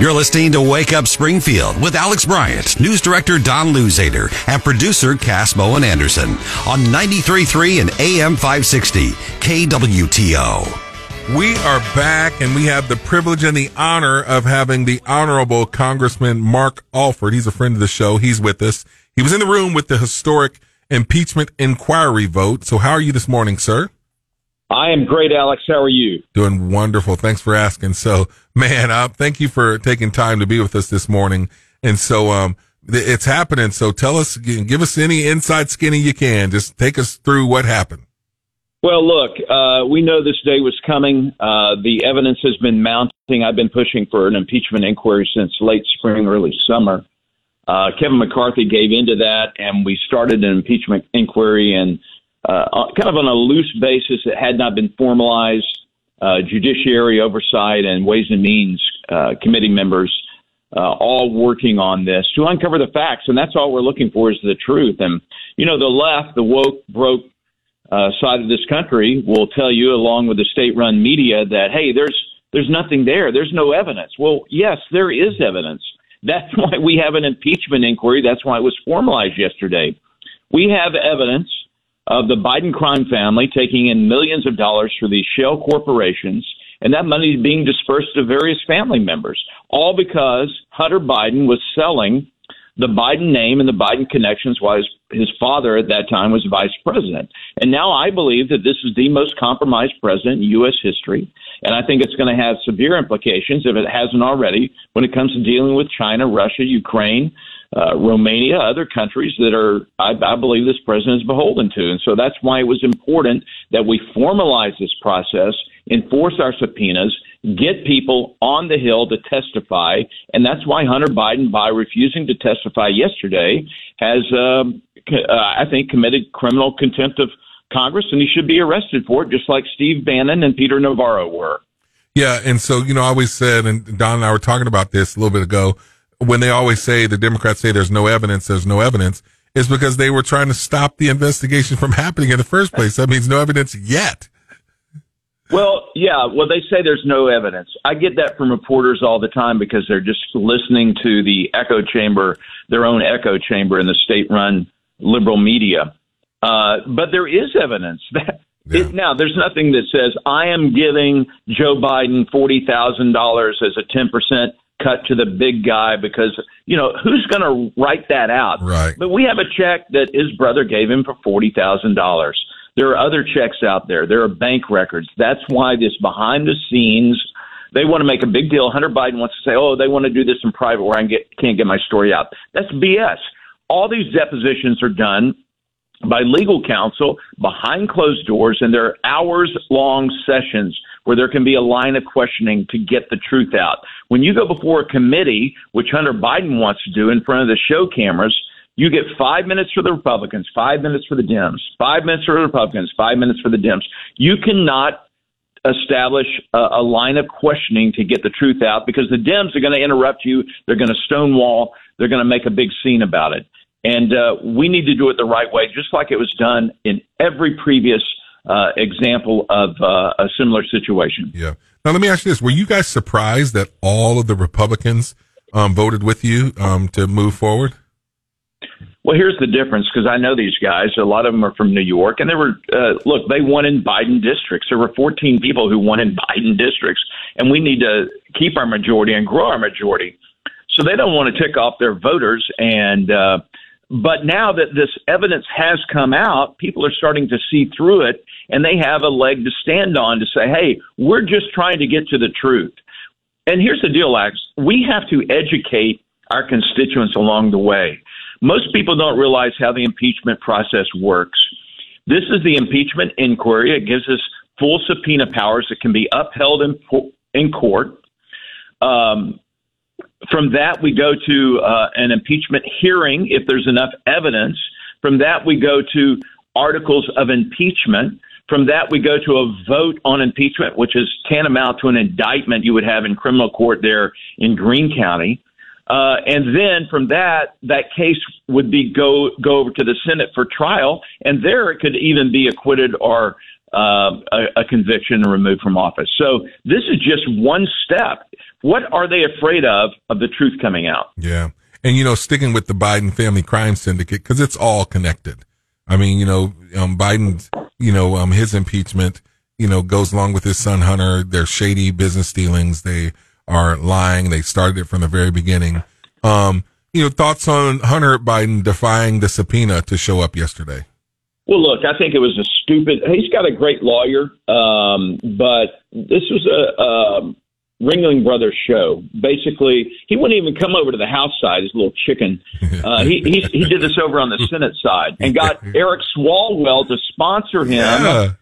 You're listening to Wake Up Springfield with Alex Bryant, news director Don Luzader, and producer Cass Bowen Anderson on 93.3 and AM 560 KWTO. We are back and we have the privilege and the honor of having the Honorable Congressman Mark Alford. He's a friend of the show. He's with us. He was in the room with the historic impeachment inquiry vote. So how are you this morning, sir? I am great, Alex. How are you? Doing wonderful. Thanks for asking. So, man, uh, thank you for taking time to be with us this morning. And so, um, it's happening. So tell us, give us any inside skinny you can. Just take us through what happened. Well, look, uh, we know this day was coming. Uh, the evidence has been mounting. I've been pushing for an impeachment inquiry since late spring, early summer. Uh, Kevin McCarthy gave into that, and we started an impeachment inquiry. And uh, kind of on a loose basis. It had not been formalized. Uh, judiciary oversight and Ways and Means uh, committee members uh, all working on this to uncover the facts, and that's all we're looking for is the truth. And you know, the left, the woke, broke uh, side of this country will tell you, along with the state-run media, that hey, there's there's nothing there. There's no evidence. Well, yes, there is evidence. That's why we have an impeachment inquiry. That's why it was formalized yesterday. We have evidence of the Biden crime family taking in millions of dollars for these shell corporations, and that money is being dispersed to various family members, all because Hunter Biden was selling the Biden name and the Biden connections while his, his father at that time was vice president. And now I believe that this is the most compromised president in U.S. history. And I think it's going to have severe implications, if it hasn't already, when it comes to dealing with China, Russia, Ukraine, uh, Romania, other countries that are, I, I believe, this president is beholden to. And so that's why it was important that we formalize this process, enforce our subpoenas, get people on the Hill to testify. And that's why Hunter Biden, by refusing to testify yesterday, has, um, uh, I think, committed criminal contempt of Congress, and he should be arrested for it, just like Steve Bannon and Peter Navarro were. Yeah, and so you know, I always said, and Don and I were talking about this a little bit ago when they always say the Democrats say there's no evidence, there's no evidence, is because they were trying to stop the investigation from happening in the first place. That means no evidence yet. Well, yeah. Well, they say there's no evidence. I get that from reporters all the time because they're just listening to the echo chamber, their own echo chamber in the state-run liberal media. Uh, but there is evidence that yeah. it, now there's nothing that says I am giving Joe Biden forty thousand dollars as a ten percent cut to the big guy because you know who's going to write that out? Right. But we have a check that his brother gave him for forty thousand dollars. There are other checks out there. There are bank records. That's why this behind the scenes they want to make a big deal. Hunter biden wants to say oh they want to do this in private where i get, can't get my story out. That's bs all these depositions are done by legal counsel behind closed doors and they're hours long sessions where there can be a line of questioning to get the truth out. When you go before a committee, which Hunter Biden wants to do in front of the show cameras, you get five minutes for the Republicans, five minutes for the Dems, five minutes for the Republicans, five minutes for the Dems. You cannot establish a, a line of questioning to get the truth out because the Dems are going to interrupt you. They're going to stonewall. They're going to make a big scene about it. And uh, we need to do it the right way, just like it was done in every previous uh, example of uh, a similar situation. Yeah. Now, let me ask you this: Were you guys surprised that all of the Republicans um, voted with you um, to move forward? Well, here's the difference because I know these guys. A lot of them are from New York, and they were uh, look. They won in Biden districts. There were 14 people who won in Biden districts, and we need to keep our majority and grow our majority. So they don't want to tick off their voters and uh, but now that this evidence has come out, people are starting to see through it and they have a leg to stand on to say, hey, we're just trying to get to the truth. And here's the deal, Alex. We have to educate our constituents along the way. Most people don't realize how the impeachment process works. This is the impeachment inquiry. It gives us full subpoena powers that can be upheld in, in court. Um, from that, we go to uh, an impeachment hearing if there's enough evidence. From that, we go to articles of impeachment. From that, we go to a vote on impeachment, which is tantamount to an indictment you would have in criminal court there in Greene County. Uh, and then from that, that case would be go go over to the Senate for trial, and there it could even be acquitted or uh, a, a conviction and removed from office. So this is just one step. What are they afraid of of the truth coming out? Yeah. And, you know, sticking with the Biden family crime syndicate, because it's all connected. I mean, you know, um, Biden's, you know, um, his impeachment, you know, goes along with his son Hunter. They're shady business dealings. They are lying. They started it from the very beginning. Um, you know, thoughts on Hunter Biden defying the subpoena to show up yesterday? Well, look, I think it was a stupid. He's got a great lawyer, um, but this was a, a Ringling Brothers show. Basically, he wouldn't even come over to the House side, his little chicken. Uh, he, he he did this over on the Senate side and got Eric Swalwell to sponsor him. Yeah.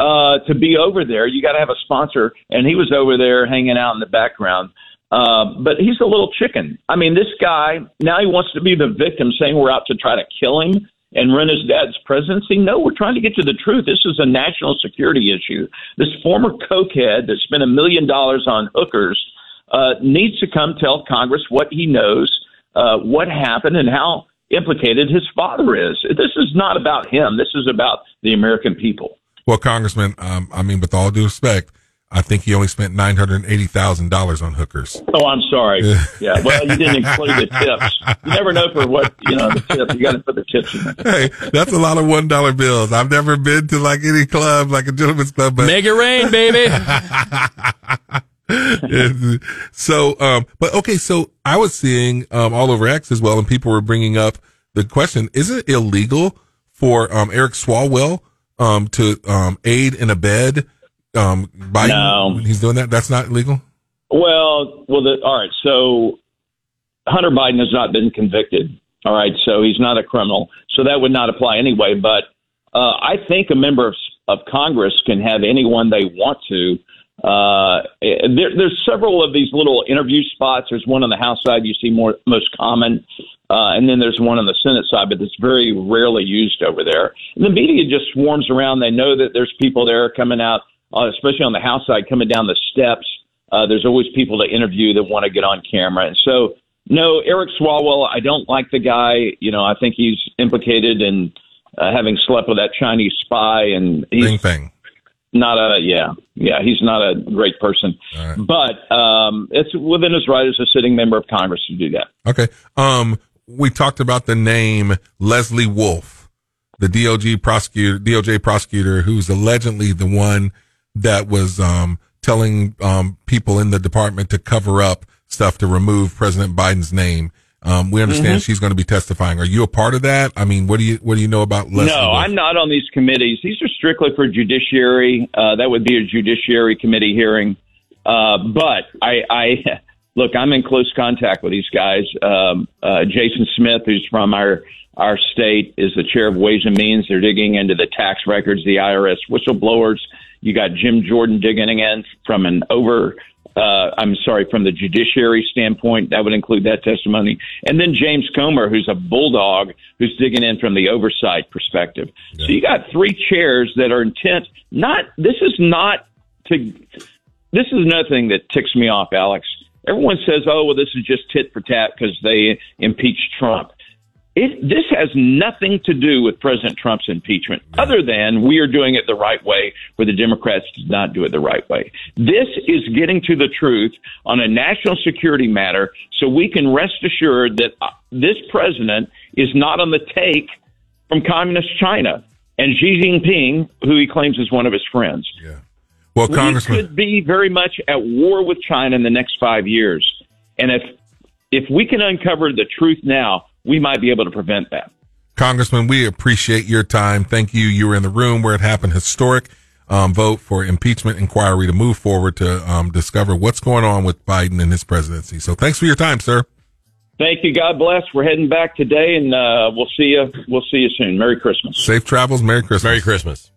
Uh, to be over there, you got to have a sponsor, and he was over there hanging out in the background. Uh, but he's a little chicken. I mean, this guy now he wants to be the victim, saying we're out to try to kill him and run his dad's presidency. No, we're trying to get to the truth. This is a national security issue. This former cokehead that spent a million dollars on hookers uh, needs to come tell Congress what he knows, uh, what happened, and how implicated his father is. This is not about him. This is about the American people. Well, Congressman, um, I mean, with all due respect, I think he only spent nine hundred eighty thousand dollars on hookers. Oh, I'm sorry. yeah, well, you didn't include the tips. You never know for what you know the tips. You got to put the tips in. There. Hey, that's a lot of one dollar bills. I've never been to like any club, like a gentleman's club, but make it rain, baby. so, um, but okay, so I was seeing um, all over X as well, and people were bringing up the question: Is it illegal for um, Eric Swalwell um, to um, aid and abet? Um, Biden no. he's doing that? That's not legal. Well, well, the, all right. So Hunter Biden has not been convicted. All right, so he's not a criminal. So that would not apply anyway. But uh, I think a member of, of Congress can have anyone they want to. Uh, there, there's several of these little interview spots. There's one on the House side you see more most common, uh, and then there's one on the Senate side, but it's very rarely used over there. And the media just swarms around. They know that there's people there coming out uh, especially on the house side, coming down the steps. Uh, there's always people to interview that want to get on camera. And so, no, Eric Swalwell, I don't like the guy. You know, I think he's implicated in uh, having slept with that Chinese spy, and he's Bing, bing. not a yeah, yeah, he's not a great person. Right. But um, it's within his right as a sitting member of Congress to do that. Okay. Um, we talked about the name Lesley Wolf, the DOJ prosecutor, DOJ prosecutor, who's allegedly the one that was um, telling um, people in the department to cover up stuff to remove President Biden's name. Um, we understand mm-hmm. she's going to be testifying. Are you a part of that? I mean, what do you what do you know about Lesley? No, Wolf? I'm not on these committees. These are strictly for judiciary. Uh, that would be a judiciary committee hearing. Uh, but I, I look, I'm in close contact with these guys. Um, uh, Jason Smith, who's from our our state, is the chair of Ways and Means. They're digging into the tax records, the IRS whistleblowers. You got Jim Jordan digging in from an over, uh, I'm sorry, from the judiciary standpoint. That would include that testimony. And then James Comer, who's a bulldog, who's digging in from the oversight perspective. Yeah. So you got three chairs that are intent. Not, this is not to, this is another thing that ticks me off, Alex. Everyone says, oh, well, this is just tit for tat because they impeached Trump. It, this has nothing to do with President Trump's impeachment, other than we are doing it the right way, where the Democrats did not do it the right way. This is getting to the truth on a national security matter, so we can rest assured that uh, this president is not on the take from communist China and Xi Jinping, who he claims is one of his friends. Yeah. Well, Congressman, we could be very much at war with China in the next five years, and if if we can uncover the truth now, we might be able to prevent that. Congressman, we appreciate your time. Thank you. You were in the room where it happened. Historic um, vote for impeachment inquiry to move forward to um, discover what's going on with Biden and his presidency. So thanks for your time, sir. Thank you. God bless. We're heading back today, and uh, we'll see you. We'll see you soon. Merry Christmas. Safe travels. Merry Christmas. Merry Christmas.